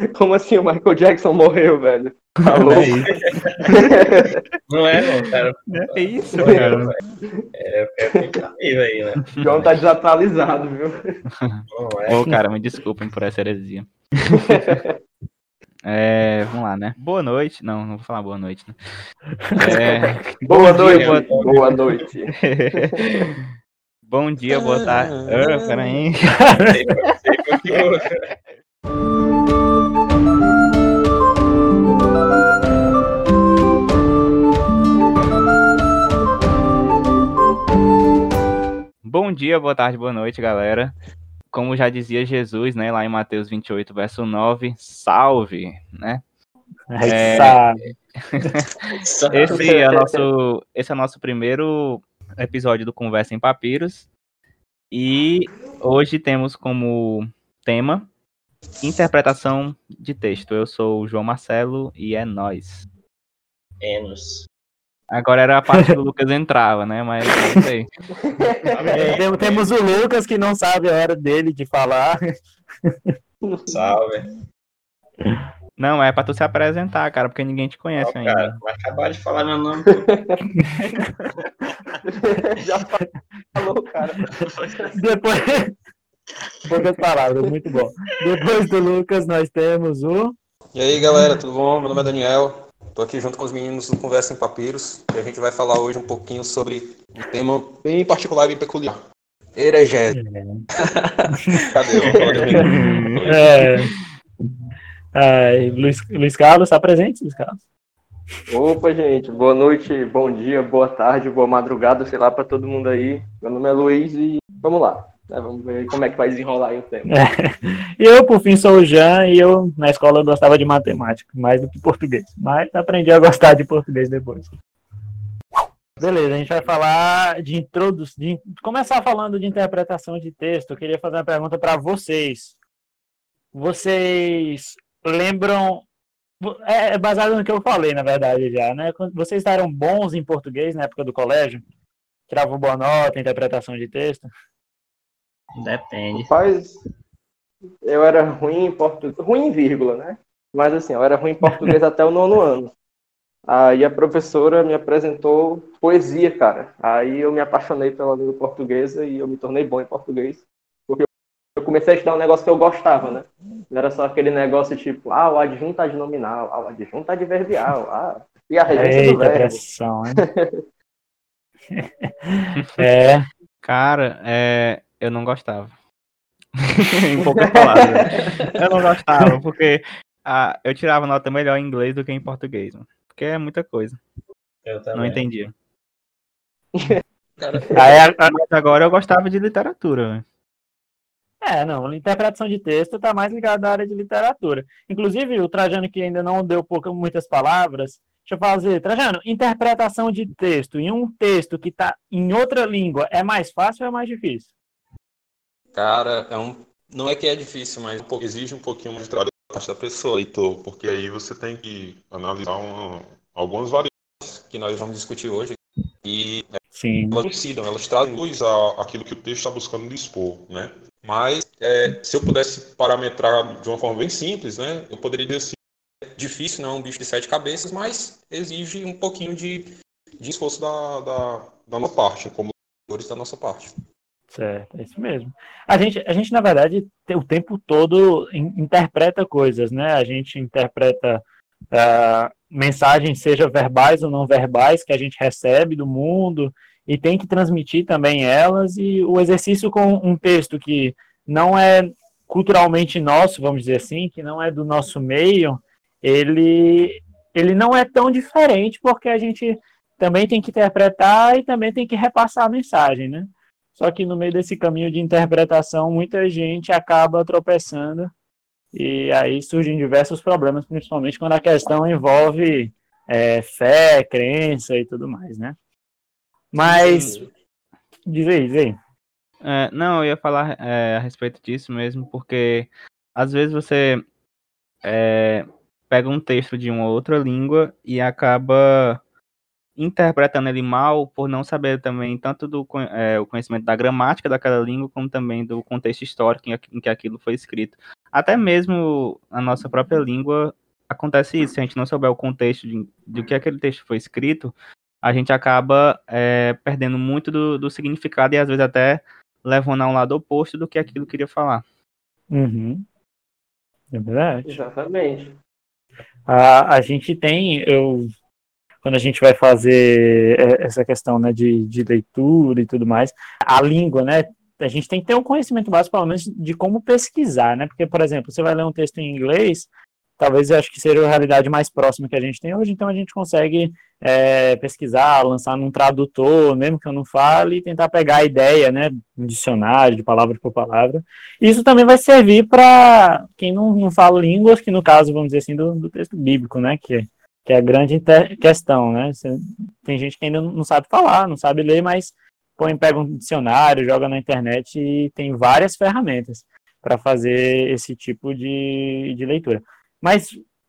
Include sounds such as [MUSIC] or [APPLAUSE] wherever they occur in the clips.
[LAUGHS] Como assim o Michael Jackson morreu, velho? Alô? É isso. Não é, não, cara. É isso, Não é, cara. não, velho. É, é tentativa aí, né? João tá desatualizado, viu? Não é. Ô, cara, me desculpem por essa heresia. [LAUGHS] É, vamos lá, né? Boa noite. Não, não vou falar boa noite, né? É, Boa noite. boa- Boa noite. [LAUGHS] Bom dia, boa tarde. Ah, peraí. Bom dia, boa tarde, boa noite, galera. Como já dizia Jesus, né, lá em Mateus 28, verso 9, salve, né? É, sabe. [LAUGHS] Esse é, o nosso, esse é o nosso primeiro episódio do Conversa em Papiros. E hoje temos como tema interpretação de texto. Eu sou o João Marcelo e é nós. Menos. Agora era a parte que o Lucas entrava, né? Mas não sei. É, tem- temos o Lucas que não sabe a hora dele de falar. Salve. Não, é pra tu se apresentar, cara, porque ninguém te conhece Ó, ainda. cara, vai acabar de falar meu nome. [LAUGHS] Já falou, cara. [LAUGHS] Depois. Poucas palavras, muito bom. Depois do Lucas, nós temos o. E aí galera, tudo bom? Meu nome é Daniel, tô aqui junto com os meninos do Conversa em Papiros e a gente vai falar hoje um pouquinho sobre um tema bem particular e bem peculiar. Herege. [LAUGHS] Cadê? Vamos falar de mim. É, ai, Luiz, Luiz Carlos, está presente, Luiz Carlos? Opa, gente. Boa noite, bom dia, boa tarde, boa madrugada, sei lá, pra todo mundo aí. Meu nome é Luiz e vamos lá. Né, Vamos ver como é que vai desenrolar aí o tema. [LAUGHS] E eu, por fim, sou o Jean e eu, na escola, eu gostava de matemática, mais do que português. Mas aprendi a gostar de português depois. Beleza, a gente vai falar de introdução, de começar falando de interpretação de texto. Eu queria fazer uma pergunta para vocês. Vocês lembram é é baseado no que eu falei, na verdade, já, né? Vocês eram bons em português na época do colégio? Tiravam boa nota, interpretação de texto? Depende. Rapaz, eu era ruim em português, ruim em vírgula, né? Mas assim, eu era ruim em português [LAUGHS] até o nono ano. Aí a professora me apresentou poesia, cara. Aí eu me apaixonei pela língua portuguesa e eu me tornei bom em português. Porque eu comecei a estudar um negócio que eu gostava, né? Não era só aquele negócio tipo, ah, o adjunto adnominal, ah, o adjunto adverbial, ah, e a regência do Eita, verbo. pressão, hein? [LAUGHS] [LAUGHS] é, Cara, é, eu não gostava. em poucas palavras. Eu não gostava, porque ah, eu tirava nota melhor em inglês do que em português. mano. Porque é muita coisa. Eu Não também. entendia. Cara, aí agora eu gostava de literatura. velho. é, não, interpretação de texto está mais ligada à área de literatura. Inclusive, o Trajano, que ainda não deu pouca, muitas palavras, deixa eu fazer. Trajano, interpretação de texto em um texto que está em outra língua é mais fácil ou é mais difícil? Cara, é um... não é que é difícil, mas um exige um pouquinho mais de trabalho da parte da pessoa, Heitor, porque aí você tem que analisar uma- algumas variáveis que nós vamos discutir hoje e Sim. elas elas trazem luz aquilo que o texto está buscando dispor, né? Mas é, se eu pudesse parametrar de uma forma bem simples, né? Eu poderia dizer assim, é difícil, não é um bicho de sete cabeças, mas exige um pouquinho de, de esforço da, da, da nossa parte, como da nossa parte. Certo, é isso mesmo. A gente, a gente na verdade, o tempo todo in- interpreta coisas, né? A gente interpreta ah, mensagens, seja verbais ou não verbais, que a gente recebe do mundo e tem que transmitir também elas. E o exercício com um texto que não é culturalmente nosso, vamos dizer assim, que não é do nosso meio, ele, ele não é tão diferente, porque a gente também tem que interpretar e também tem que repassar a mensagem, né? Só que no meio desse caminho de interpretação, muita gente acaba tropeçando e aí surgem diversos problemas, principalmente quando a questão envolve é, fé, crença e tudo mais, né? Mas, diz aí, diz aí. É, não, eu ia falar é, a respeito disso mesmo, porque às vezes você é, pega um texto de uma outra língua e acaba interpretando ele mal por não saber também tanto do é, o conhecimento da gramática daquela língua, como também do contexto histórico em, que aquilo foi escrito. até mesmo a nossa própria língua acontece isso. Se a gente não souber o contexto de, de que aquele texto foi escrito, a gente acaba é, perdendo muito do, do, significado e às vezes até levando a um lado oposto do que aquilo queria falar. Uhum. É verdade. Exatamente. A, a gente tem, eu, quando a gente vai fazer é, essa questão né, de, de leitura e tudo mais, a língua, né? A gente tem que ter um conhecimento básico, pelo menos, de como pesquisar, né? Porque, por exemplo, você vai ler um texto em inglês, talvez eu acho que seja a realidade mais próxima que a gente tem hoje, então a gente consegue é, pesquisar, lançar num tradutor, mesmo que eu não fale, e tentar pegar a ideia, né, um dicionário, de palavra por palavra. Isso também vai servir para quem não, não fala línguas, que no caso, vamos dizer assim, do, do texto bíblico, né, que, que é a grande questão, né, Você, tem gente que ainda não sabe falar, não sabe ler, mas põe, pega um dicionário, joga na internet e tem várias ferramentas para fazer esse tipo de, de leitura. Mas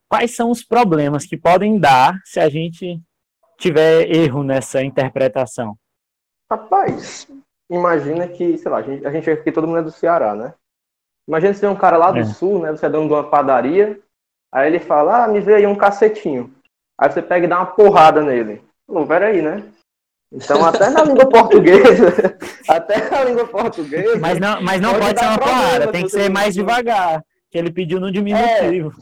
quais são os problemas que podem dar se a gente tiver erro nessa interpretação? Rapaz, imagina que, sei lá, a gente, a gente aqui todo mundo é do Ceará, né? Imagina se tem um cara lá do é. sul, né? Você é dono de uma padaria, aí ele fala, ah, me vê aí um cacetinho. Aí você pega e dá uma porrada nele. Não, peraí, né? Então, até na língua portuguesa, [LAUGHS] até na língua portuguesa. Mas não, mas não pode, pode ser uma porrada, tem que ser mais devagar, que ele pediu no diminutivo.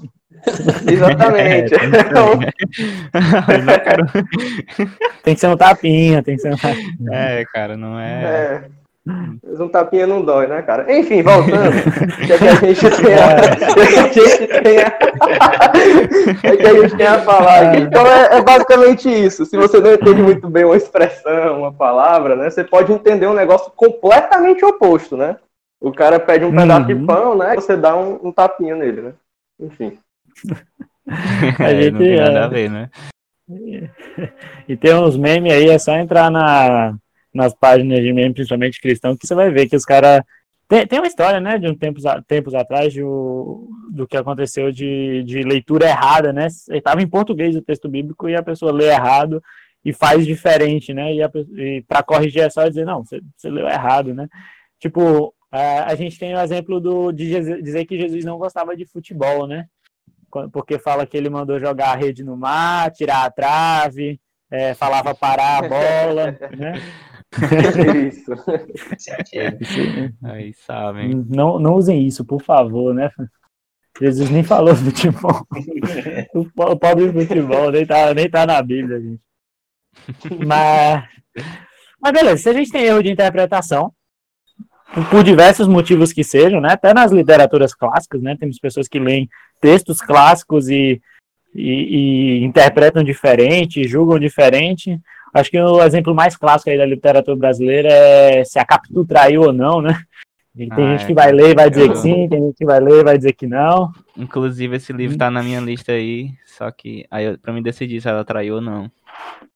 É. Exatamente. [LAUGHS] [LAUGHS] tem que ser um tapinha, tem que ser um tapinha. É, cara, não é. é. Mas um tapinha não dói, né, cara? Enfim, voltando. [LAUGHS] é que a gente tem a, é que a gente tem a, é que a gente tem a [LAUGHS] falar aqui. Então é, é, basicamente isso. Se você não entende muito bem uma expressão, uma palavra, né? Você pode entender um negócio completamente oposto, né? O cara pede um pedaço uhum. de pão, né? Você dá um, um tapinha nele, né? Enfim. [LAUGHS] a é, gente, não tem nada a ver, né? E tem uns memes aí, é só entrar na, nas páginas de meme, principalmente cristão, que você vai ver que os caras. Tem, tem uma história, né, de um tempos, tempos atrás, de, do que aconteceu de, de leitura errada, né? Estava em português o texto bíblico e a pessoa lê errado e faz diferente, né? E, e para corrigir é só dizer, não, você, você leu errado, né? Tipo, a, a gente tem o exemplo do, de dizer que Jesus não gostava de futebol, né? porque fala que ele mandou jogar a rede no mar, tirar a trave, é, falava parar a bola, né? [LAUGHS] Isso. [LAUGHS] Aí sabem. Não, não usem isso, por favor, né? Jesus nem falou do futebol. O pobre futebol nem tá, nem tá na Bíblia, gente. Mas, mas beleza, se a gente tem erro de interpretação, por diversos motivos que sejam, né? Até nas literaturas clássicas, né? Temos pessoas que leem textos clássicos e, e, e interpretam diferente, julgam diferente. Acho que o exemplo mais clássico aí da literatura brasileira é se a Capitu traiu ou não, né? E tem ah, gente que vai ler e vai dizer que sim, tem gente que vai ler e vai dizer que não. Inclusive, esse livro tá na minha lista aí, só que aí para mim decidir se ela traiu ou não.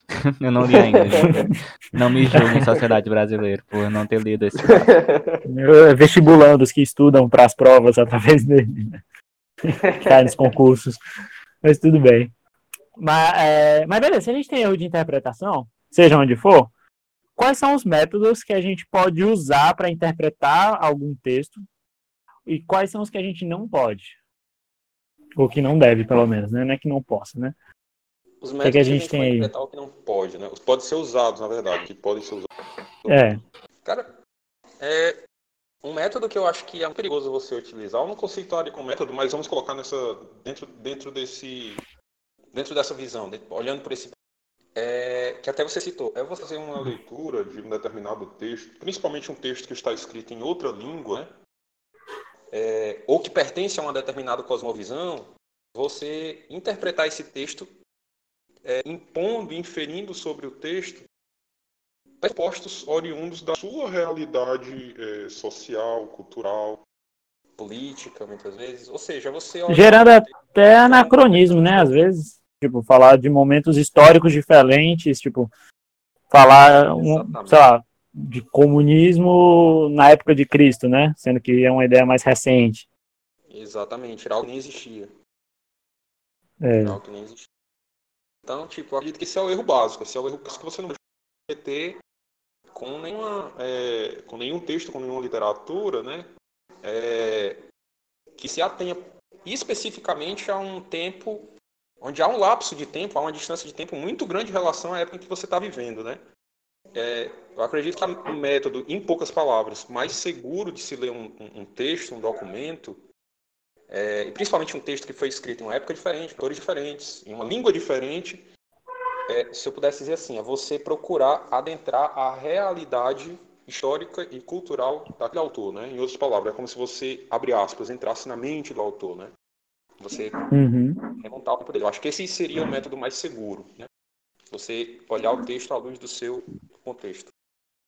[LAUGHS] eu não li ainda. [LAUGHS] não me julguem, sociedade brasileira, por não ter lido esse livro. Vestibulandos que estudam para as provas através dele. Né? Caem [LAUGHS] nos concursos. Mas tudo bem. Mas, é, mas beleza, se a gente tem erro de interpretação, seja onde for, quais são os métodos que a gente pode usar para interpretar algum texto e quais são os que a gente não pode? Ou que não deve, pelo menos, né? Não é que não possa, né? Os métodos que, que a gente, que a gente tem aí? o que não pode, né? Os podem ser usados, na verdade, que podem ser usados. É. Cara, é um método que eu acho que é perigoso você utilizar. Eu não conceituaria como método, mas vamos colocar nessa dentro dentro desse dentro dessa visão, olhando por esse é, que até você citou, é você fazer uma leitura de um determinado texto, principalmente um texto que está escrito em outra língua, né? É, ou que pertence a uma determinada cosmovisão, você interpretar esse texto é, impondo, inferindo sobre o texto pressupostos oriundos da sua realidade é, social, cultural, política, muitas vezes. Ou seja, você. Gerando até anacronismo, né? Às vezes. Tipo, falar de momentos históricos diferentes, tipo, falar, um, sei lá, de comunismo na época de Cristo, né? Sendo que é uma ideia mais recente. Exatamente, era algo que nem existia. É. Era algo que nem existia. Então, tipo, acredito que esse é o erro básico. Esse é o erro que você não vai ter com, nenhuma, é, com nenhum texto, com nenhuma literatura, né? É, que se atenha especificamente a um tempo onde há um lapso de tempo, há uma distância de tempo muito grande em relação à época em que você está vivendo, né? É, eu acredito que o método, em poucas palavras, mais seguro de se ler um, um, um texto, um documento, é, e principalmente um texto que foi escrito em uma época diferente, autores diferentes, em uma língua diferente, é, se eu pudesse dizer assim, é você procurar adentrar a realidade histórica e cultural daquele autor, né? Em outras palavras, é como se você, abre aspas, entrasse na mente do autor, né? Você Uhum. remontar o tempo dele. Eu acho que esse seria o método mais seguro, né? Você olhar o texto à luz do seu contexto.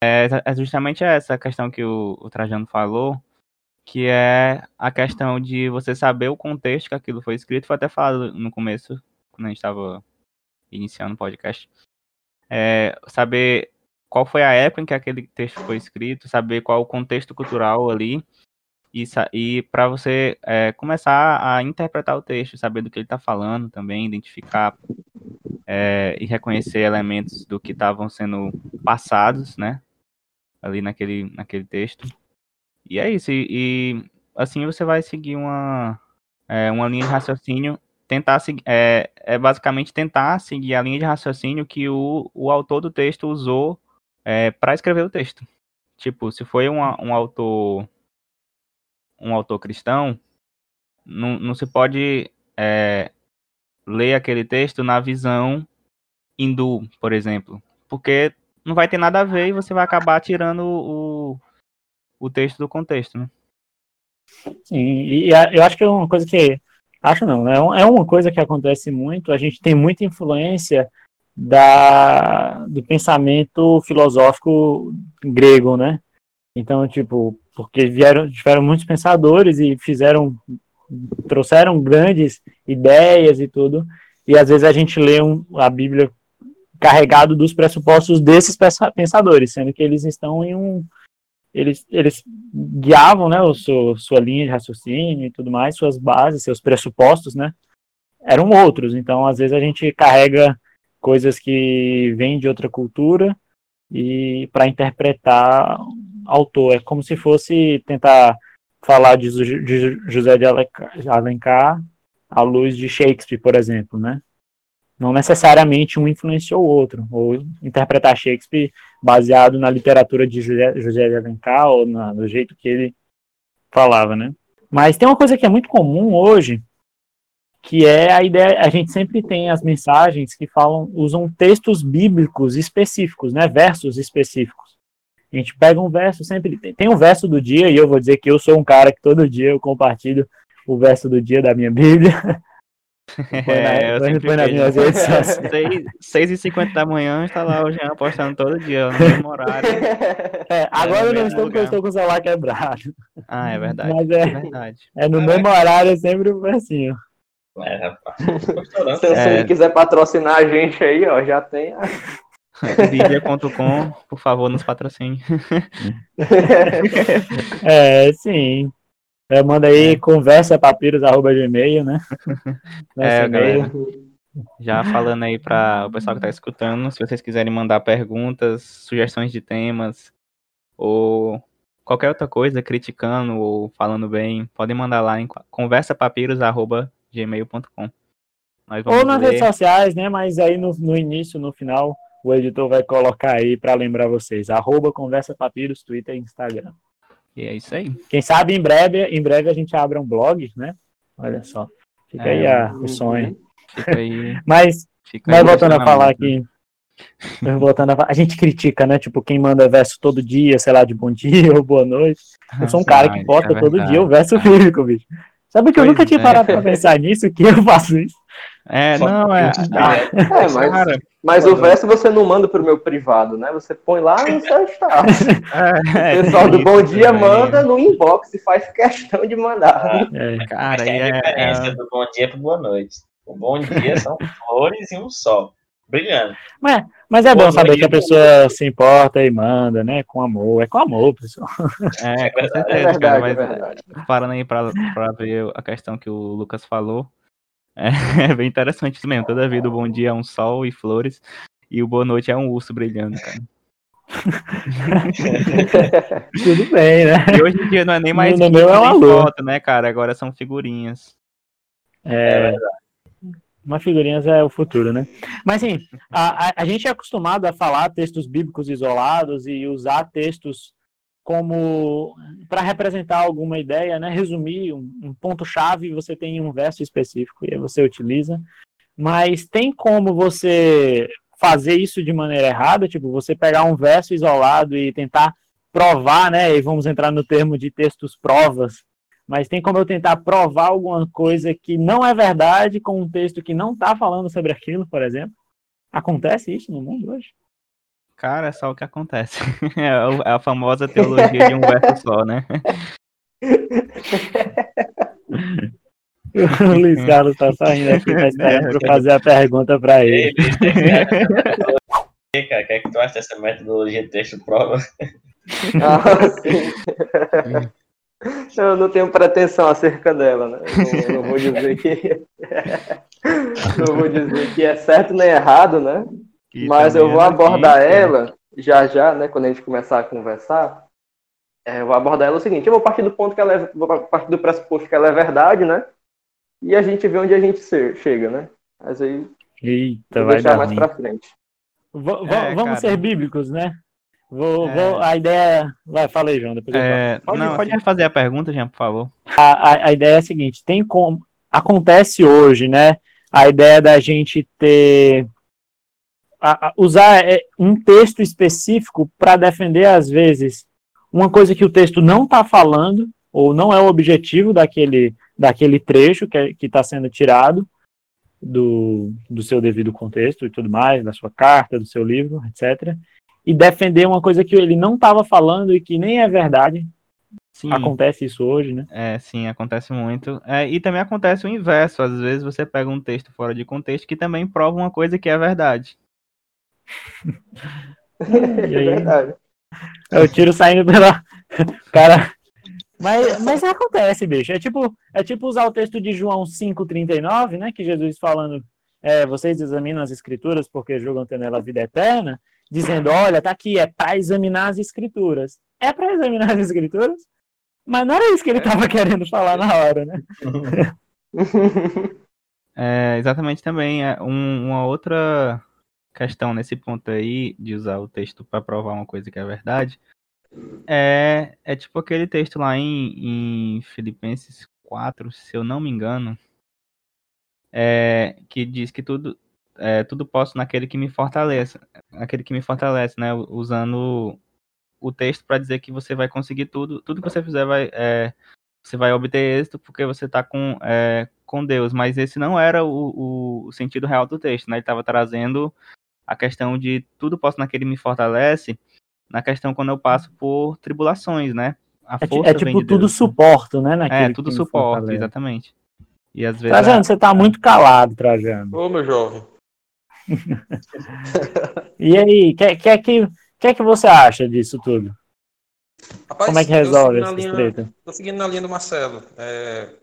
É, é justamente essa questão que o, o Trajano falou, que é a questão de você saber o contexto que aquilo foi escrito. Foi até falado no começo, quando a gente estava iniciando o podcast. É, saber qual foi a época em que aquele texto foi escrito, saber qual o contexto cultural ali, e, e para você é, começar a interpretar o texto, saber do que ele está falando também, identificar é, e reconhecer elementos do que estavam sendo passados, né? Ali naquele, naquele texto. E é isso. E, e, assim você vai seguir uma, é, uma linha de raciocínio. Tentar seguir. É, é basicamente tentar seguir a linha de raciocínio que o, o autor do texto usou é, para escrever o texto. Tipo, se foi um, um autor um autor cristão, não, não se pode é, ler aquele texto na visão hindu, por exemplo, porque não vai ter nada a ver e você vai acabar tirando o, o texto do contexto, né? Sim, e eu acho que é uma coisa que. Acho não, né? É uma coisa que acontece muito. A gente tem muita influência da, do pensamento filosófico grego, né? Então, tipo, porque vieram, tiveram muitos pensadores e fizeram, trouxeram grandes ideias e tudo, e às vezes a gente lê um, a Bíblia carregado dos pressupostos desses pensa- pensadores, sendo que eles estão em um, eles, eles guiavam, né, o seu, sua linha de raciocínio e tudo mais, suas bases, seus pressupostos, né, eram outros. Então, às vezes a gente carrega coisas que vêm de outra cultura e para interpretar autor. É como se fosse tentar falar de, de José de Alencar, à luz de Shakespeare, por exemplo, né? Não necessariamente um influenciou o outro, ou interpretar Shakespeare baseado na literatura de José, de Alencar ou na, jeito que ele falava, né? Mas tem uma coisa que é muito comum hoje, que é a ideia, a gente sempre tem as mensagens que falam, usam textos bíblicos específicos, né? Versos específicos. A gente pega um verso, sempre tem, um verso do dia, e eu vou dizer que eu sou um cara que todo dia eu compartilho o verso do dia da minha Bíblia. [LAUGHS] Põe na- É, eu sempre põe nas minhas redes sociais. [LAUGHS] 6 e 50 da manhã está lá o Jean postando todo dia, no mesmo horário. [LAUGHS] É, agora no eu não estou porque eu estou com o celular quebrado. Ah, é verdade. Mas É é, verdade. é no mesmo horário, é sempre o versinho. É, rapaz. Se a Samsung É. quiser patrocinar a gente aí, ó, já tem. a- [LAUGHS] Bíblia.com, por favor, nos patrocine. [LAUGHS] É, sim. É, manda aí conversa papiros.gmail, né? [LAUGHS] Nosso É, e-mail. Já falando aí para o pessoal que está escutando, se vocês quiserem mandar perguntas, sugestões de temas ou qualquer outra coisa, criticando ou falando bem, podem mandar lá em conversapapiros.gmail.com. Ou nas ler. redes sociais, né? Mas aí no, no início, no final, o editor vai colocar aí para lembrar vocês. Arroba Conversa Papiros, Twitter e Instagram. E é isso aí. Quem sabe em breve, em breve a gente abre um blog, né? Olha só. Fica aí É, a- o sonho. Fica aí. [LAUGHS] Mas, Fica mas aí voltando a falar aqui. mas Voltando a, a gente critica, né? Tipo, quem manda verso todo dia, sei lá, de bom dia [LAUGHS] ou boa noite. Eu sou um cara que posta é todo dia o verso [LAUGHS] bíblico, bicho. Sabe que eu Pois nunca tinha é. parado pra pensar nisso, que eu faço isso. É, não, é. É, [LAUGHS] mas, Cara, mas o verso você não manda pro meu privado, né? Você põe lá no seu status. [LAUGHS] é, O pessoal do isso Bom Dia manda no inbox e faz questão de mandar. É. [LAUGHS] Cara, e a é, diferença é, do bom dia pro boa noite. O bom dia são flores e um sol. Brilhando. Mas, mas é Boa bom saber noite, que a pessoa se importa e manda, né? Com amor. É com amor, pessoal. é, com É certeza, É verdade, cara, é mas verdade. parando aí pra, pra ver a questão que o Lucas falou, é, [LAUGHS] é bem interessante isso mesmo. Toda vida o bom dia é um sol e flores, e o boa noite é um urso brilhando, cara. [LAUGHS] Tudo bem, né? E hoje em dia não é nem mais No meu é uma foto, né, cara? Agora são figurinhas. É, uma figurinhas é o futuro, né? Mas assim, a, a, a gente é acostumado a falar textos bíblicos isolados e usar textos como para representar alguma ideia, né? Resumir um, um ponto-chave, você tem um verso específico e você utiliza. Mas tem como você fazer isso de maneira errada, tipo, você pegar um verso isolado e tentar provar, né? E vamos entrar no termo de textos provas, mas tem como eu tentar provar alguma coisa que não é verdade com um texto que não está falando sobre aquilo, por exemplo. Acontece isso no mundo hoje? Cara, é só o que acontece. [LAUGHS] É é a famosa teologia de um verso só, né? [LAUGHS] O Luiz Carlos tá saindo aqui, tá esperando pra fazer a pergunta para ele. E, cara, o que é que tu acha dessa metodologia de texto prova? Ah, sim. Eu não tenho pretensão acerca dela, né? Eu não, não vou dizer que. [LAUGHS] não vou dizer que é certo nem errado, né? Mas eu vou é abordar difícil. ela já já, né? Quando a gente começar a conversar. é, eu vou abordar ela o seguinte: eu vou partir do ponto que ela é, vou partir do pressuposto que ela é verdade, né? E a gente vê onde a gente se- chega, né? Mas aí Eita, vou vai deixar dar mais pra frente. V- v- É, vamos cara. ser bíblicos, né? Vou, É. vou- a ideia. Vai, fala aí, João. Depois eu. É, Pode não, pode refazer a pergunta, Jean, por favor. a, a, a ideia é a seguinte: tem como. Acontece hoje, né? A ideia da gente ter. A- a- usar é, um texto específico para defender, às vezes, uma coisa que o texto não está falando, ou não é o objetivo daquele, daquele trecho que está sendo tirado do, do seu devido contexto e tudo mais, da sua carta, do seu livro, etc. E defender uma coisa que ele não estava falando e que nem é verdade. Sim, Acontece isso hoje, né? é, sim, acontece muito. É, e também acontece o inverso. Às vezes você pega um texto fora de contexto que também prova uma coisa que é verdade. É [LAUGHS] E aí? verdade. É o tiro saindo pela. [LAUGHS] Cara. Mas, mas acontece, bicho. É tipo, é tipo usar o texto de João 5,39, né? Que Jesus falando, é, vocês examinam as escrituras porque julgam ter nela a vida eterna, dizendo, olha, tá aqui, é para examinar as escrituras. É para examinar as escrituras? Mas não era isso que ele tava querendo falar na hora, né? [LAUGHS] É, exatamente também. É um- uma outra questão nesse ponto aí, de usar o texto para provar uma coisa que é verdade, é, é tipo aquele texto lá em, em Filipenses 4, se eu não me engano, é, que diz que tudo, é, tudo posso naquele que me fortalece, aquele que me fortalece, né? Usando o texto para dizer que você vai conseguir tudo, tudo que você fizer vai, é, você vai obter êxito porque você está com, é, com Deus, mas esse não era o, o sentido real do texto, né? Ele estava trazendo a questão de tudo posso naquele que me fortalece, na questão quando eu passo por tribulações, né? A É, força é vem tipo de tudo Deus. suporto, né? naquele É, que tudo me suporte, fortalece. exatamente. E às vezes Trajano, você tá muito calado, Trajano. Ô, meu jovem. [LAUGHS] E aí, o que, que, que, que, que você acha disso tudo? Rapaz, Como é que resolve essa linha- treta? Tô seguindo na linha do Marcelo. É,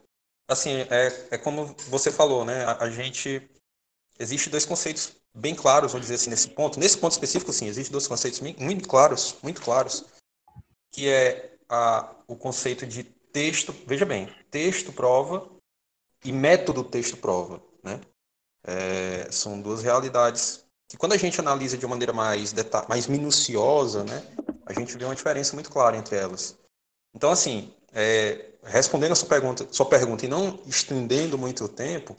assim, é, é como você falou, né? A, a gente. Existe dois conceitos bem claros, vamos dizer assim, nesse ponto. Nesse ponto específico, sim, existem dois conceitos muito claros, muito claros, que é a, o conceito de texto, veja bem, texto prova e método texto prova, né? É, são duas realidades que quando a gente analisa de uma maneira mais, mais minuciosa, né? A gente vê uma diferença muito clara entre elas. Então, assim, é, respondendo a sua pergunta, sua pergunta e não estendendo muito o tempo,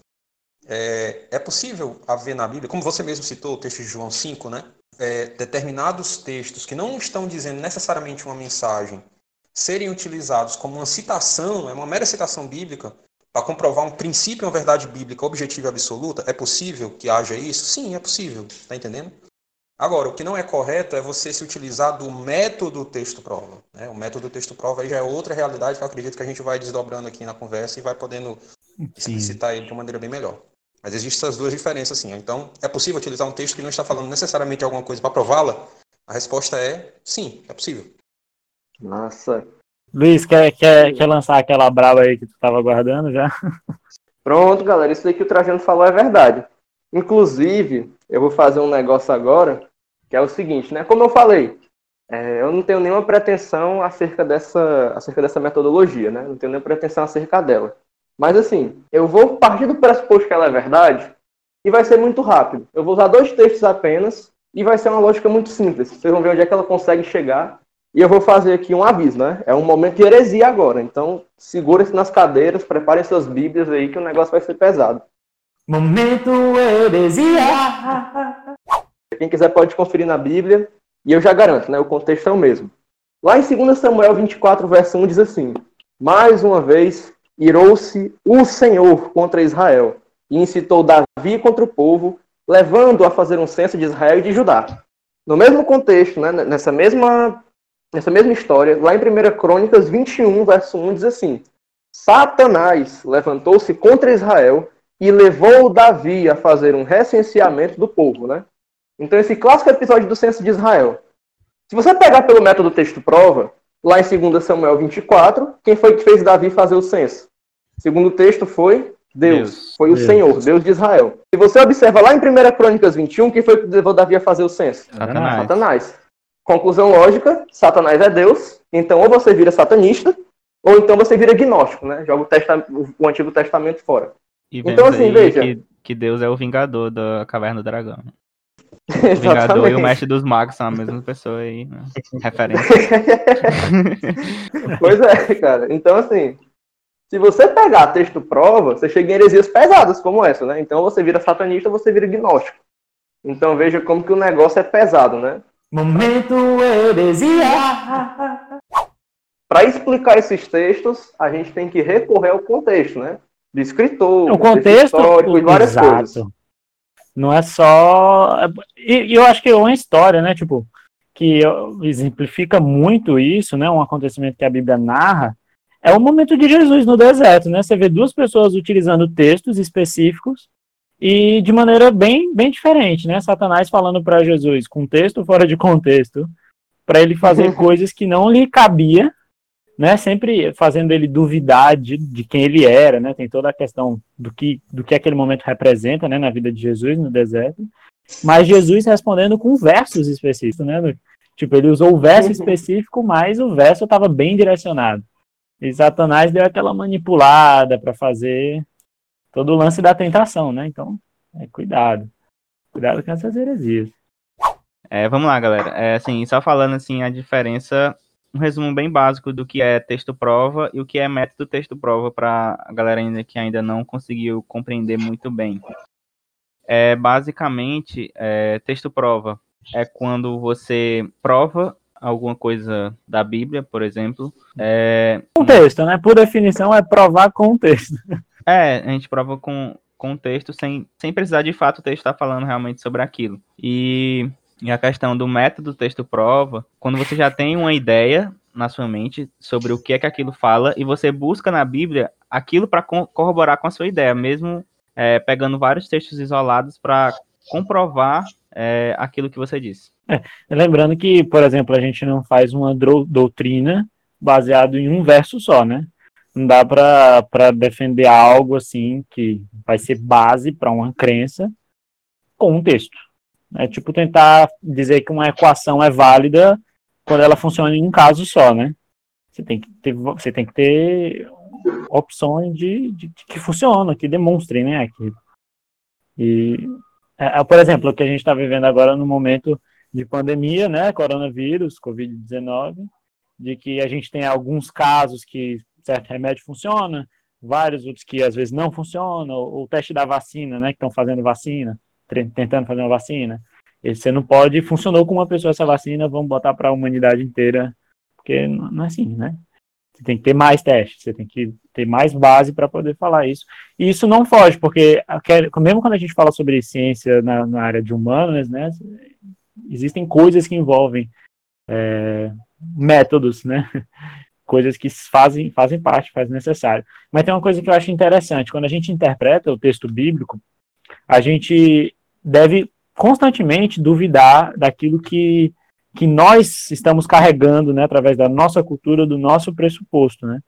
é, é possível haver na Bíblia, como você mesmo citou, o texto de João 5, né? É, determinados textos que não estão dizendo necessariamente uma mensagem serem utilizados como uma citação, é uma mera citação bíblica, para comprovar um princípio, uma verdade bíblica objetiva e absoluta, é possível que haja isso? Sim, é possível, tá entendendo? Agora, o que não é correto é você se utilizar do método texto-prova. Né? O método texto-prova aí já é outra realidade que eu acredito que a gente vai desdobrando aqui na conversa e vai podendo explicitar ele de uma maneira bem melhor. Mas existem essas duas diferenças, sim. Então, é possível utilizar um texto que não está falando necessariamente alguma coisa para prová-la? A resposta é sim, é possível. Nossa. Luiz, quer, quer, quer lançar aquela braba aí que tu tava guardando já? [LAUGHS] Pronto, galera. Isso aí que o Trajano falou é verdade. Inclusive, eu vou fazer um negócio agora, que é o seguinte, né? Como eu falei, É, eu não tenho nenhuma pretensão acerca dessa, acerca dessa metodologia, né? Não tenho nenhuma pretensão acerca dela. Mas assim, eu vou partir do pressuposto que ela é verdade e vai ser muito rápido. Eu vou usar dois textos apenas e vai ser uma lógica muito simples. Vocês vão ver onde é que ela consegue chegar. E eu vou fazer aqui um aviso, né? É um momento de heresia agora. Então, segurem-se nas cadeiras, preparem suas bíblias aí que o negócio vai ser pesado. Momento heresia! Quem quiser pode conferir na Bíblia. E eu já garanto, né? O contexto é o mesmo. Lá em 2 Samuel 24, verso 1 diz assim: Mais uma vez irou-se o Senhor contra Israel e incitou Davi contra o povo, levando a fazer um censo de Israel e de Judá. No mesmo contexto, né, nessa, mesma, nessa mesma história, lá em 1 Crônicas 21, verso 1, diz assim: Satanás levantou-se contra Israel e levou Davi a fazer um recenseamento do povo. Né? Então, esse clássico episódio do censo de Israel. Se você pegar pelo método texto-prova, lá em 2 Samuel 24, quem foi que fez Davi fazer o censo? Segundo o texto foi Deus, Deus, foi o Deus. Senhor, Deus de Israel. Se você observa lá em 1 Crônicas 21, quem foi que levou Davi a fazer o censo? Satanás. Satanás. Conclusão lógica, Satanás é Deus, então ou você vira satanista, ou então você vira gnóstico, né? Joga o, o Antigo Testamento fora. então, assim, veja. Que, que, Deus é o vingador da caverna do dragão. O vingador e o mestre dos magos são a mesma pessoa aí, né? Referência. [LAUGHS] pois é, cara. Então, assim, se você pegar texto prova, você chega em heresias pesadas como essa, né? Então você vira satanista, você vira gnóstico. Então veja como que o negócio é pesado, né? Momento heresia. Para explicar esses textos, a gente tem que recorrer ao contexto, né? De escritor, o contexto histórico e várias exato. coisas. Não é só. E eu acho que é uma história, né? Tipo, que exemplifica muito isso, né? Um acontecimento que a Bíblia narra é o momento de Jesus no deserto, né? Você vê duas pessoas utilizando textos específicos e de maneira bem, bem diferente, né? Satanás falando para Jesus, com texto fora de contexto, para ele fazer [LAUGHS] coisas que não lhe cabia, né? Sempre fazendo ele duvidar de, de quem ele era, né? Tem toda a questão do que, do que aquele momento representa, né? Na vida de Jesus no deserto. Mas Jesus respondendo com versos específicos, né? Tipo, ele usou o verso específico, mas o verso estava bem direcionado. E Satanás deu aquela manipulada para fazer todo o lance da tentação, né? Então, é, cuidado. Cuidado com essas heresias. É, vamos lá, galera. É, assim, só falando assim a diferença, um resumo bem básico do que é texto-prova e o que é método texto-prova para a galera ainda que ainda não conseguiu compreender muito bem. É, basicamente, é, texto-prova é quando você prova alguma coisa da Bíblia, por exemplo. É... Contexto, né? Por definição, é provar com o texto. [LAUGHS] É, a gente prova com, com o texto sem, sem precisar de fato o texto estar tá falando realmente sobre aquilo. E, e a questão do método texto-prova, quando você já tem uma ideia na sua mente sobre o que é que aquilo fala e você busca na Bíblia aquilo para corroborar com a sua ideia, mesmo é, pegando vários textos isolados para comprovar é, aquilo que você disse. É, lembrando que, por exemplo, a gente não faz uma doutrina baseado em um verso só, né? Não dá para defender algo assim que vai ser base para uma crença com um texto. É tipo tentar dizer que uma equação é válida quando ela funciona em um caso só, né? Você tem que ter, você tem que ter opções de, de, de que funcionam, que demonstrem, né? Aquilo. E é, é, por exemplo, o que a gente está vivendo agora no momento de pandemia, né, coronavírus, Covid-19, de que a gente tem alguns casos que certo remédio funciona, vários outros que às vezes não funcionam, o teste da vacina, né, que estão fazendo vacina, tentando fazer uma vacina, e você não pode, funcionou com uma pessoa essa vacina, vamos botar para a humanidade inteira, porque não é assim, né? Você tem que ter mais testes, você tem que ter mais base para poder falar isso. E isso não foge, porque mesmo quando a gente fala sobre ciência na, na área de humanas, né, existem coisas que envolvem é, métodos, né? [LAUGHS] Coisas que fazem, fazem parte, fazem necessário. Mas tem uma coisa que eu acho interessante: quando a gente interpreta o texto bíblico, a gente deve constantemente duvidar daquilo que que nós estamos carregando, né, através da nossa cultura, do nosso pressuposto, né?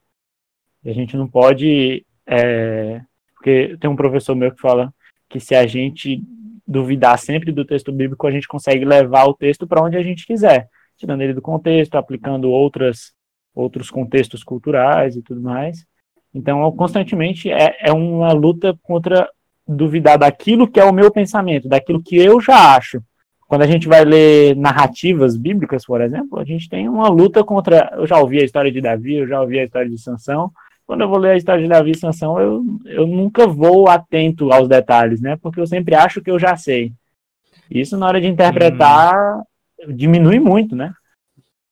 E a gente não pode, é, porque tem um professor meu que fala que se a gente duvidar sempre do texto bíblico, a gente consegue levar o texto para onde a gente quiser. tirando ele do contexto, aplicando outras, outros contextos culturais e tudo mais. Então, constantemente é, é uma luta contra duvidar daquilo que é o meu pensamento, daquilo que eu já acho. Quando a gente vai ler narrativas bíblicas, por exemplo, a gente tem uma luta contra. Eu já ouvi a história de Davi, eu já ouvi a história de Sansão. Quando eu vou ler a história de Davi e Sansão, eu, eu nunca vou atento aos detalhes, né? Porque eu sempre acho que eu já sei. Isso, na hora de interpretar, hum. diminui muito, né?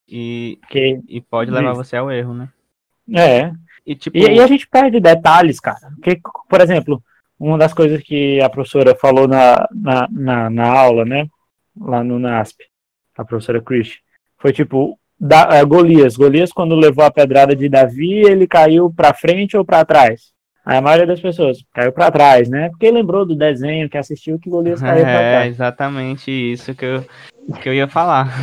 E, Porque, e pode levar você ao erro, né? É. E, tipo... e, e a gente perde detalhes, cara. Porque, por exemplo, uma das coisas que a professora falou na, na, na, na aula, né? Lá no NASP, a professora Chris, foi tipo, da, é, Golias. Golias, quando levou a pedrada de Davi, ele caiu para frente ou para trás? a maioria das pessoas caiu para trás, né? Porque lembrou do desenho que assistiu que Golias [LAUGHS] caiu é, para trás. É exatamente isso que eu, que eu ia falar.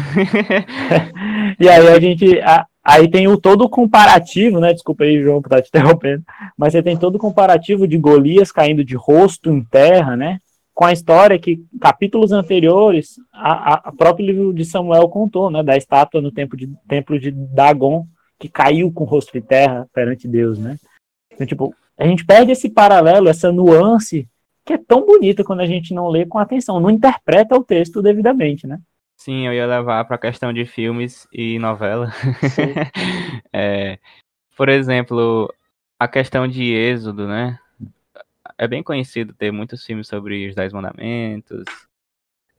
[LAUGHS] e aí a gente, a, Aí tem o todo comparativo, né? Desculpa aí, João, por estar te [LAUGHS] interrompendo. Mas você tem todo o comparativo de Golias caindo de rosto em terra, né? Com a história que capítulos anteriores, a, a próprio livro de Samuel contou, né? Da estátua no templo de, templo de Dagon, que caiu com o rosto de terra perante Deus, né? Então, tipo, a gente perde esse paralelo, essa nuance, que é tão bonita quando a gente não lê com atenção, não interpreta o texto devidamente, né? Sim, eu ia levar para a questão de filmes e novela. [LAUGHS] é, por exemplo, a questão de Êxodo, né? É bem conhecido ter muitos filmes sobre os Dez Mandamentos,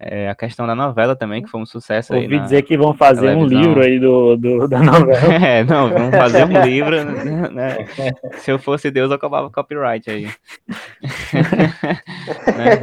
é, a questão da novela também, que foi um sucesso Ouvi. Ouvi dizer que vão fazer televisão. um livro aí do, do, da novela. [LAUGHS] É, não, vamos fazer um livro, né? Se eu fosse Deus, eu acabava copyright aí. né?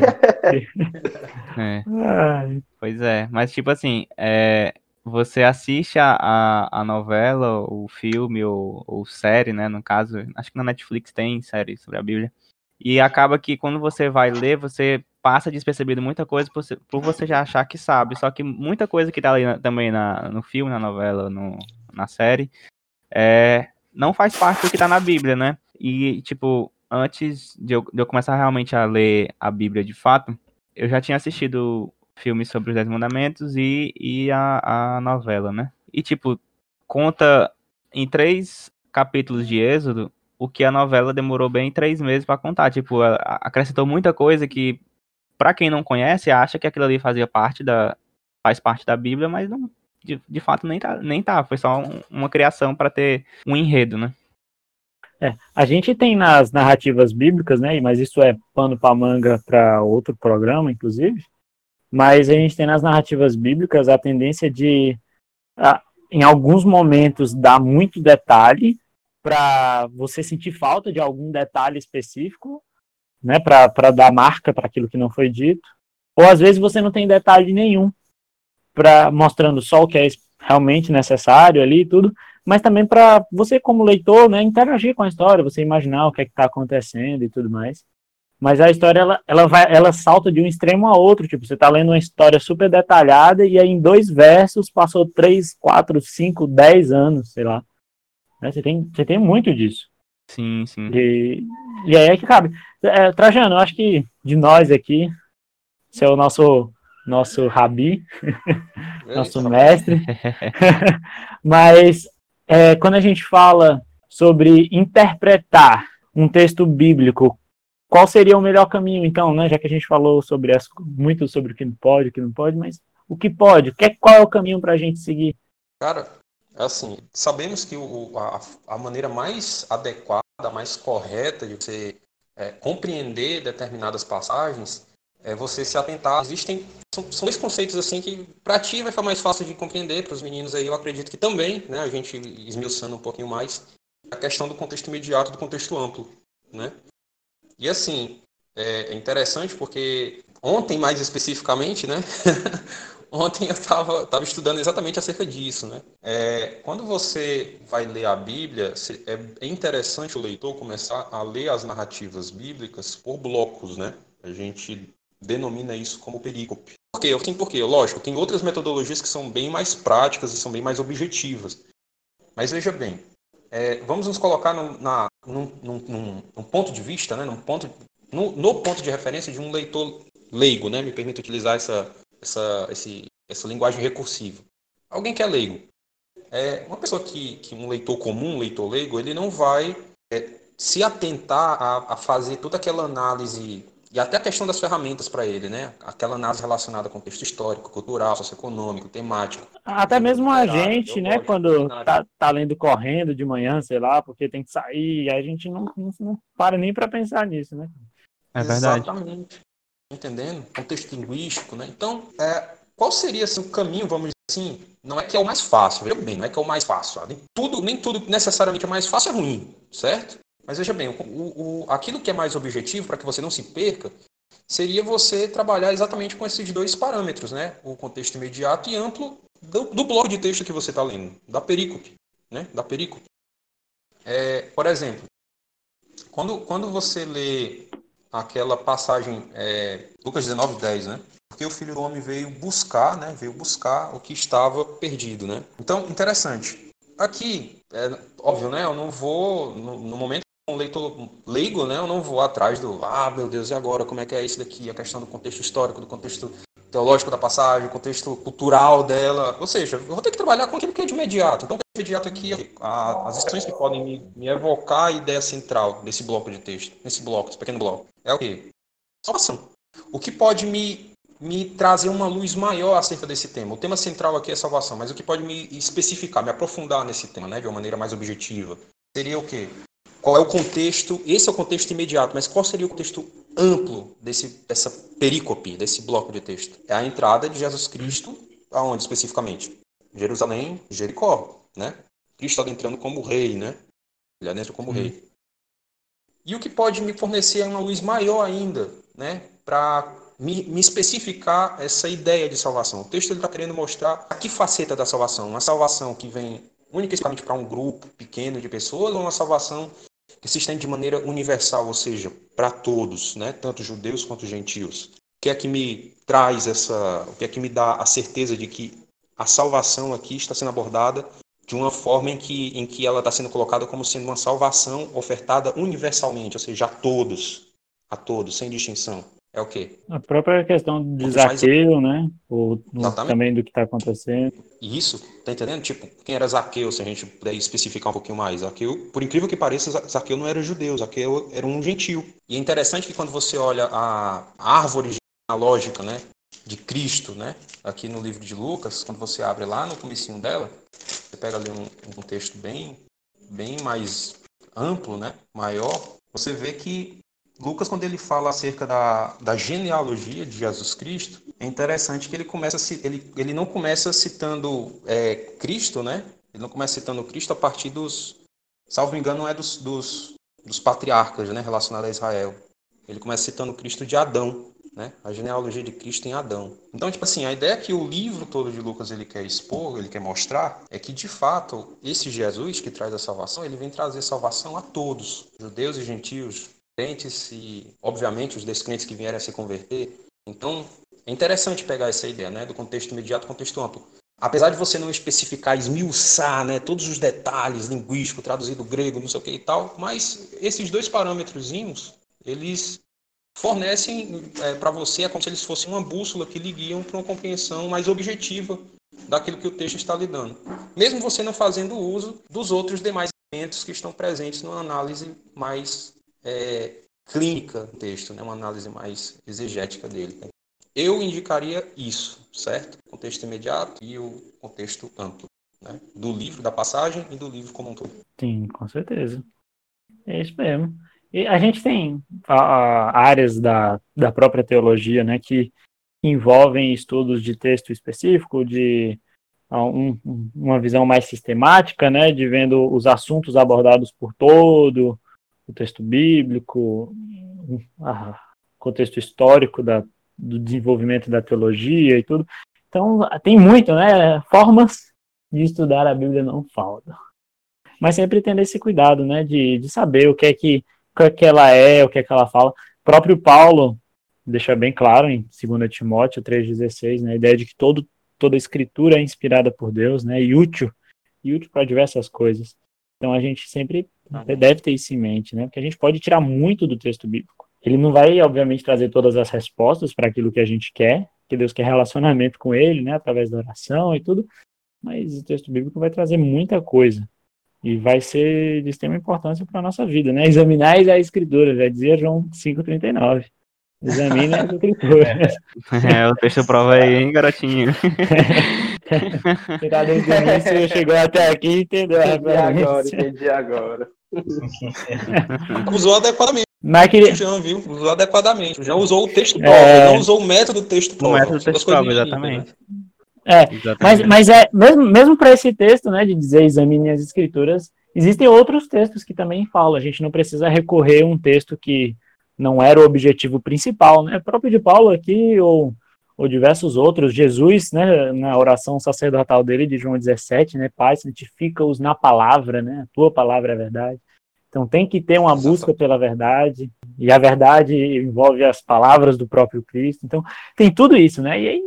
[LAUGHS] é. Pois é, mas tipo assim, é, você assiste a, a, a, novela, o filme ou, ou série, né? No caso, acho que na Netflix tem série sobre a Bíblia. E acaba que quando você vai ler, você passa despercebido muita coisa por, por você já achar que sabe. Só que muita coisa que tá ali na, também na, no filme, na novela, no, na série, é, não faz parte do que tá na Bíblia, né? E, tipo, antes de eu, de eu começar realmente a ler a Bíblia de fato, eu já tinha assistido filmes sobre os Dez Mandamentos e, e a, a novela, né? E, tipo, conta em três capítulos de Êxodo o que a novela demorou bem três meses para contar. Tipo, acrescentou muita coisa que, para quem não conhece, acha que aquilo ali fazia parte da. faz parte da Bíblia, mas não. De, de fato nem tá, nem tá. Foi só um, uma criação para ter um enredo, né? É, a gente tem nas narrativas bíblicas, né? Mas isso é pano para manga para outro programa, inclusive. Mas a gente tem nas narrativas bíblicas a tendência de, em alguns momentos, dar muito detalhe para você sentir falta de algum detalhe específico, né, para dar marca para aquilo que não foi dito, ou às vezes você não tem detalhe nenhum para mostrando só o que é realmente necessário ali e tudo, mas também para você como leitor, né, interagir com a história, você imaginar o que é está acontecendo e tudo mais. Mas a história ela, ela vai, ela salta de um extremo a outro, tipo, você está lendo uma história super detalhada e aí em dois versos passou três, quatro, cinco, dez anos, sei lá. Né? Você, tem, você tem muito disso. Sim, sim. E, e aí é que cabe. É, Trajano, eu acho que de nós aqui, você é o nosso, nosso rabi, [LAUGHS] nosso mestre. [LAUGHS] Mas é, quando a gente fala sobre interpretar um texto bíblico, qual seria o melhor caminho, então, né? Já que a gente falou sobre as, muito sobre o que não pode, o que não pode, mas o que pode? Que, qual é o caminho para a gente seguir? Cara, assim, sabemos que o, a, a, maneira mais adequada, mais correta de você é, compreender determinadas passagens é você se atentar. Existem são, são dois conceitos assim que para ti vai ficar mais fácil de compreender, para os meninos aí eu acredito que também, né? A gente esmiuçando um pouquinho mais a questão do contexto imediato, do contexto amplo, né? E assim é, é interessante porque ontem mais especificamente, né? [LAUGHS] ontem eu estava tava estudando exatamente acerca disso, né? É, quando você vai ler a Bíblia, é, interessante o leitor começar a ler as narrativas bíblicas por blocos, né? A gente denomina isso como perícope. Por quê? Assim, porque, lógico, tem outras metodologias que são bem mais práticas e são bem mais objetivas. Mas veja bem, é, vamos nos colocar no, na, num, num, num, ponto de vista, né, num ponto, no, no ponto de referência de um leitor leigo, né, me permite utilizar essa, essa, esse, essa linguagem recursiva. alguém que é leigo. É, uma pessoa que, que um leitor comum, um leitor leigo, ele não vai é, se atentar a, a fazer toda aquela análise e até a questão das ferramentas para ele, né? Aquela análise relacionada com contexto histórico, cultural, socioeconômico, temático. Até mesmo a gente, né, quando tá, tá, lendo correndo de manhã, sei lá, porque tem que sair, a gente não, não, não para nem para pensar nisso, né? É verdade. Exatamente. Entendendo? Contexto linguístico, né? Então, é, qual seria assim, o caminho, vamos dizer assim, não é que é o mais fácil, veja bem, não é que é o mais fácil. Nem tudo, nem tudo necessariamente é mais fácil é ruim, certo? Mas veja bem, o, o, aquilo que é mais objetivo, para que você não se perca, seria você trabalhar exatamente com esses dois parâmetros, né? O contexto imediato e amplo do, do bloco de texto que você está lendo, da perícope, né? Da perícope. É, por exemplo, quando, quando você lê aquela passagem, é, Lucas 19, 10, né? Porque o Filho do Homem veio buscar, né? Veio buscar o que estava perdido, né? Então, interessante. Aqui, é óbvio, né? Eu não vou, no, no momento um leitor leigo, né, eu não vou atrás do, ah, meu Deus, e agora, como é que é isso daqui? A questão do contexto histórico, do contexto teológico da passagem, contexto cultural dela. Ou seja, eu vou ter que trabalhar com aquilo que é de imediato. Então, de imediato aqui, a, as instruções que podem me, me, evocar a ideia central desse bloco de texto, nesse bloco, esse pequeno bloco, é o quê? Salvação. O que pode me, me trazer uma luz maior acerca desse tema? O tema central aqui é salvação, mas o que pode me especificar, me aprofundar nesse tema, né, de uma maneira mais objetiva? Seria o quê? qual é o contexto, esse é o contexto imediato, mas qual seria o contexto amplo desse, dessa perícope, desse bloco de texto? É a entrada de Jesus Cristo, aonde especificamente? Jerusalém, Jericó, né? Cristo está entrando como rei, né? Ele adentra como rei. E o que pode me fornecer uma luz maior ainda, né? Para me, me, especificar essa ideia de salvação. O texto está querendo mostrar a que faceta da salvação. Uma salvação que vem e exclusivamente para um grupo pequeno de pessoas ou uma salvação que se estende de maneira universal, ou seja, para todos, né? tanto judeus quanto gentios. O que é que me traz essa, o que é que me dá a certeza de que a salvação aqui está sendo abordada de uma forma em que, em que ela está sendo colocada como sendo uma salvação ofertada universalmente, ou seja, a todos, a todos, sem distinção é o quê? A própria questão do desafio, né? Ou também do que está acontecendo. Isso, tá entendendo? Tipo, quem era Zaqueu, se a gente puder especificar um pouquinho mais. Zaqueu, por incrível que pareça, Zaqueu não era judeu, Zaqueu era um gentil. E é interessante que quando você olha a árvore genealógica, né? De Cristo, né? Aqui no livro de Lucas, quando você abre lá no comecinho dela, você pega ali um, um texto bem, bem mais amplo, né? Maior, você vê que Lucas, quando ele fala acerca da, da genealogia de Jesus Cristo, é interessante que ele começa ele, ele não começa citando é, Cristo, né? Ele não começa citando Cristo a partir dos, salvo engano, não é dos, dos, dos patriarcas, né, relacionados a Israel. Ele começa citando Cristo de Adão, né? A genealogia de Cristo em Adão. Então, tipo assim, a ideia que o livro todo de Lucas ele quer expor, ele quer mostrar, é que de fato esse Jesus que traz a salvação, ele vem trazer salvação a todos, judeus e gentios, crentes e, obviamente, os descrentes que vierem a se converter. Então, é interessante pegar essa ideia, né, do contexto imediato contexto amplo. Apesar de você não especificar, esmiuçar, né, todos os detalhes linguísticos, traduzido grego, não sei o que e tal, mas esses dois parâmetros, eles fornecem é, para você, é como se eles fossem uma bússola que lhe guiam para uma compreensão mais objetiva daquilo que o texto está lhe dando. Mesmo você não fazendo uso dos outros demais elementos que estão presentes numa análise mais é, clínica do texto, né? uma análise mais exegética dele. Né? Eu indicaria isso, certo? O contexto imediato e o contexto amplo, né? do livro, da passagem e do livro como um todo. Sim, com certeza. É isso mesmo. E a gente tem a, a, áreas da, da própria teologia né, que envolvem estudos de texto específico, de um, uma visão mais sistemática, né, de vendo os assuntos abordados por todo, o texto bíblico, o contexto histórico da, do desenvolvimento da teologia e tudo. Então, tem muito, né? Formas de estudar a Bíblia não faltam. Mas sempre tendo esse cuidado, né? De, de saber o que é que, o que, é que ela é, o que é que ela fala. O próprio Paulo deixa bem claro em 2 Timóteo 3,16, né? A ideia de que todo, toda escritura é inspirada por Deus, né? E útil, e útil para diversas coisas. Então a gente sempre deve ter isso em mente, né? Porque a gente pode tirar muito do texto bíblico. Ele não vai, obviamente, trazer todas as respostas para aquilo que a gente quer, que Deus quer relacionamento com Ele, né? Através da oração e tudo. mas o texto bíblico vai trazer muita coisa e vai ser de extrema importância para a nossa vida, né? Examinar a escritura, já dizia João 5,39. Examine as escrituras. É, o texto prova aí, hein, garotinho? Você tá desde o início, chegou até aqui, entendeu? Entendi agora, entendi agora. Usou adequadamente. Mas queria... O Jean, viu? Usou adequadamente. O Jean usou o texto prova, É. não usou o método texto O prova. método São duas texto prova, distintas, né? É, Mas, Exatamente. mas é mesmo, mesmo para esse texto, né, de dizer examine as escrituras, existem outros textos que também falam. A gente não precisa recorrer a um texto que não era o objetivo principal, né? Próprio de Paulo aqui ou, ou diversos outros, Jesus, né, na oração sacerdotal dele de João 17, né, Pai, santifica-os na palavra, né? A tua palavra é verdade. Então tem que ter uma busca pela verdade, e a verdade envolve as palavras do próprio Cristo. Então tem tudo isso, né? E aí,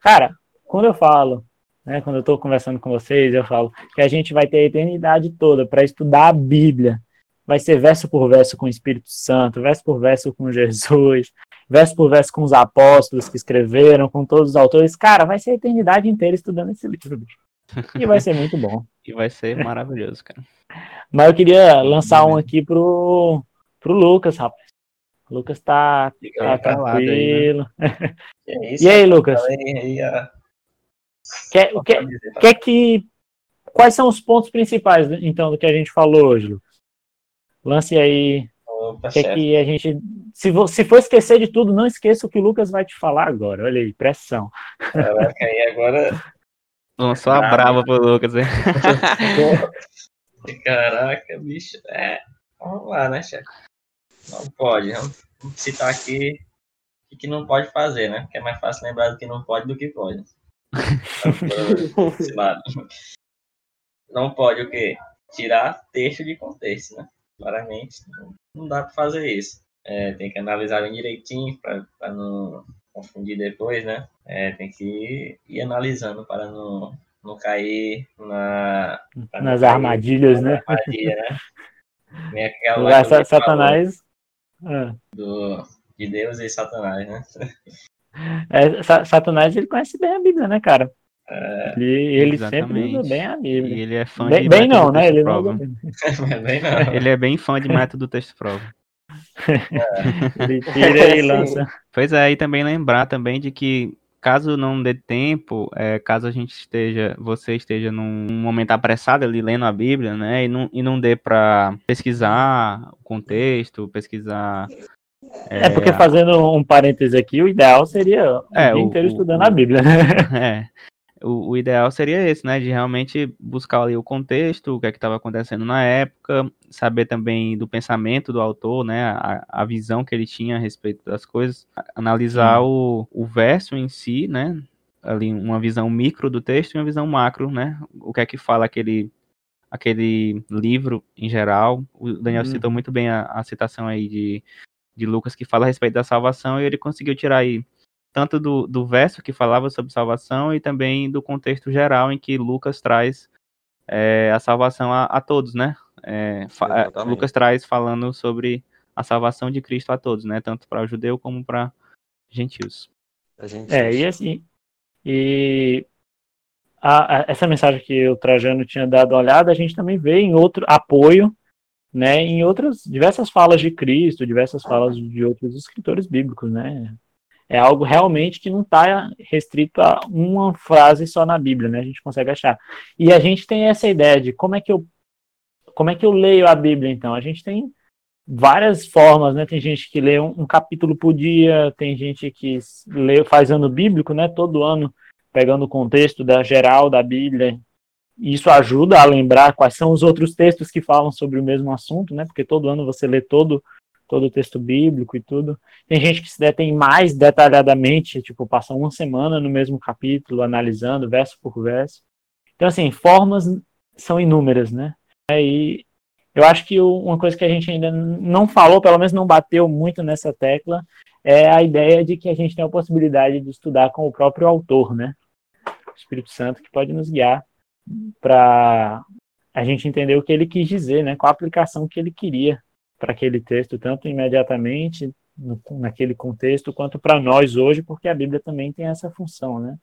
cara, quando eu falo, né, quando eu estou conversando com vocês, eu falo que a gente vai ter a eternidade toda para estudar a Bíblia. Vai ser verso por verso com o Espírito Santo, verso por verso com Jesus, verso por verso com os apóstolos que escreveram, com todos os autores. Cara, vai ser a eternidade inteira estudando esse livro. bicho. E vai ser muito bom. [LAUGHS] E vai ser maravilhoso, cara. Mas eu queria lançar um aqui pro, pro Lucas, rapaz. O Lucas tá, tá aí, calado aí, né? tranquilo. é [LAUGHS] isso, E aí? Lucas? Falei aí, Quer, o que, que é que quais são os pontos principais então do que a gente falou hoje, Lucas? Lance aí, Opa, o que é que a gente se, vo- se for esquecer de tudo, não esqueça o que o Lucas vai te falar agora. Olha aí, pressão. Caraca, aí agora. Lançou a Brabo. brava pro Lucas, hein? [LAUGHS] Caraca, bicho. É. Vamos lá, né, chefe? Não pode. Vamos citar aqui o que não pode fazer, né? Porque é mais fácil lembrar do que não pode do que pode. [LAUGHS] Não pode o quê? Tirar texto de contexto, né? Claramente, não- dá para fazer isso. É, tem que analisar bem direitinho para não confundir depois, né? É, tem que ir analisando para não, não cair na, pra não Nas cair armadilhas, na né? armadilha, né? [LAUGHS] Lá Lá, que eu Sa- falou Satanás. Ah, do, de Deus e Satanás, né? [LAUGHS] é, Sa- Satanás ele conhece bem a Bíblia, né, cara? É, Ele, ele sempre usa bem a E Bíblia. ele é fã Bem, de bem método não, né? texto Ele não prova. [LAUGHS] bem. não. [LAUGHS] Ele é bem fã de método texto prova. [LAUGHS] Ele tira e lança. Pois é, e também lembrar também de que caso não dê tempo, é, caso a gente esteja, você esteja num momento apressado ali lendo a Bíblia, né, e não, e não dê para pesquisar o contexto, pesquisar É, porque fazendo um parêntese aqui, o ideal seria o É, dia o- inteiro estudando o- a Bíblia, né? [LAUGHS] É. O, o ideal seria esse, né? De realmente buscar ali o contexto, o que é que estava acontecendo na época, saber também do pensamento do autor, né? A, a visão que ele tinha a respeito das coisas, analisar o, o verso em si, né? Ali uma visão micro do texto e uma visão macro, né? O que é que fala aquele aquele livro em geral. O Daniel Uhum. citou muito bem a, a citação aí de, de Lucas que fala a respeito da salvação e ele conseguiu tirar aí tanto do, do verso que falava sobre salvação e também do contexto geral em que Lucas traz é, a salvação a, a todos, né? É, é. Lucas traz falando sobre a salvação de Cristo a todos, né? Tanto para o judeu como para gentios. Gente É, e assim, e a- a- essa mensagem que o Trajano tinha dado uma olhada, a gente também vê em outro apoio, né, em outras diversas falas de Cristo, diversas falas de outros escritores bíblicos, né? É algo realmente que não está restrito a uma frase só na Bíblia, né? A gente consegue achar. E a gente tem essa ideia de como é que eu como é que eu leio a Bíblia, então? A gente tem várias formas, né? Tem gente que lê um, um capítulo por dia, tem gente que lê, faz ano bíblico, né? Todo ano pegando o contexto da geral da Bíblia. Isso ajuda a lembrar quais são os outros textos que falam sobre o mesmo assunto, né? Porque todo ano você lê todo todo o texto bíblico e tudo. Tem gente que se detém mais detalhadamente, tipo, passa uma semana no mesmo capítulo, analisando verso por verso. Então, assim, formas são inúmeras, né? E eu acho que uma coisa que a gente ainda não falou, pelo menos não bateu muito nessa tecla, é a ideia de que a gente tem a possibilidade de estudar com o próprio autor, né? O Espírito Santo que pode nos guiar para a gente entender o que ele quis dizer, né? Qual a aplicação que ele queria para aquele texto, tanto imediatamente no- naquele contexto, quanto para nós hoje, porque a Bíblia também tem essa função, né?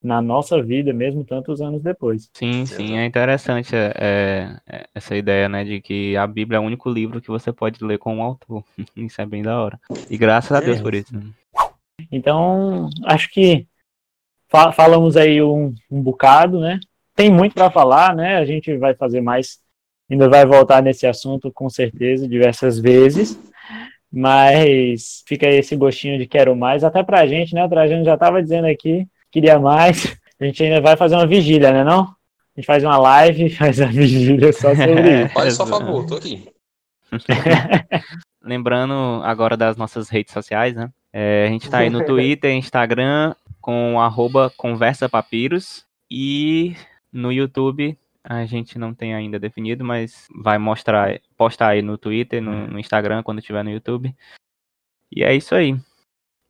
na nossa vida, mesmo tantos anos depois. Sim, sim, é interessante é, é, essa ideia, né, de que a Bíblia é o único livro que você pode ler com um autor. [LAUGHS] Isso é bem da hora. E graças a Deus É. por isso. Então, acho que fa- falamos aí um, um bocado, né? Tem muito para falar, né? A gente vai fazer mais, ainda vai voltar nesse assunto com certeza diversas vezes, mas fica aí esse gostinho de quero mais, até pra gente, né? O Trajano já estava dizendo aqui, queria mais. A gente ainda vai fazer uma vigília, né? Não? A gente faz uma live, faz a vigília só sobre isso. [LAUGHS] Faz só favor, tô aqui. [LAUGHS] Lembrando agora das nossas redes sociais, né? É, a gente tá aí no [LAUGHS] Twitter, Instagram, com arroba Conversa Papiros. E no YouTube, a gente não tem ainda definido, mas vai mostrar, postar aí no Twitter, no, no Instagram, quando tiver no YouTube. E é isso aí.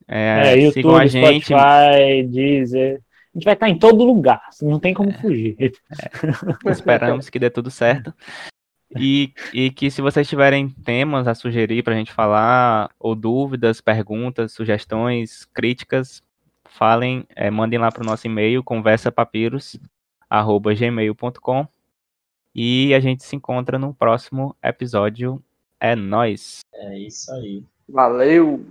É, É, sigam a YouTube, gente. Spotify, Deezer. A gente vai estar em todo lugar, não tem É. como fugir. Esperamos que dê tudo certo. E, e que se vocês tiverem temas a sugerir para a gente falar, ou dúvidas, perguntas, sugestões, críticas, falem, eh, mandem lá para o nosso e-mail, conversapapiros.gmail.com e a gente se encontra no próximo episódio. É nóis! É isso aí. Valeu!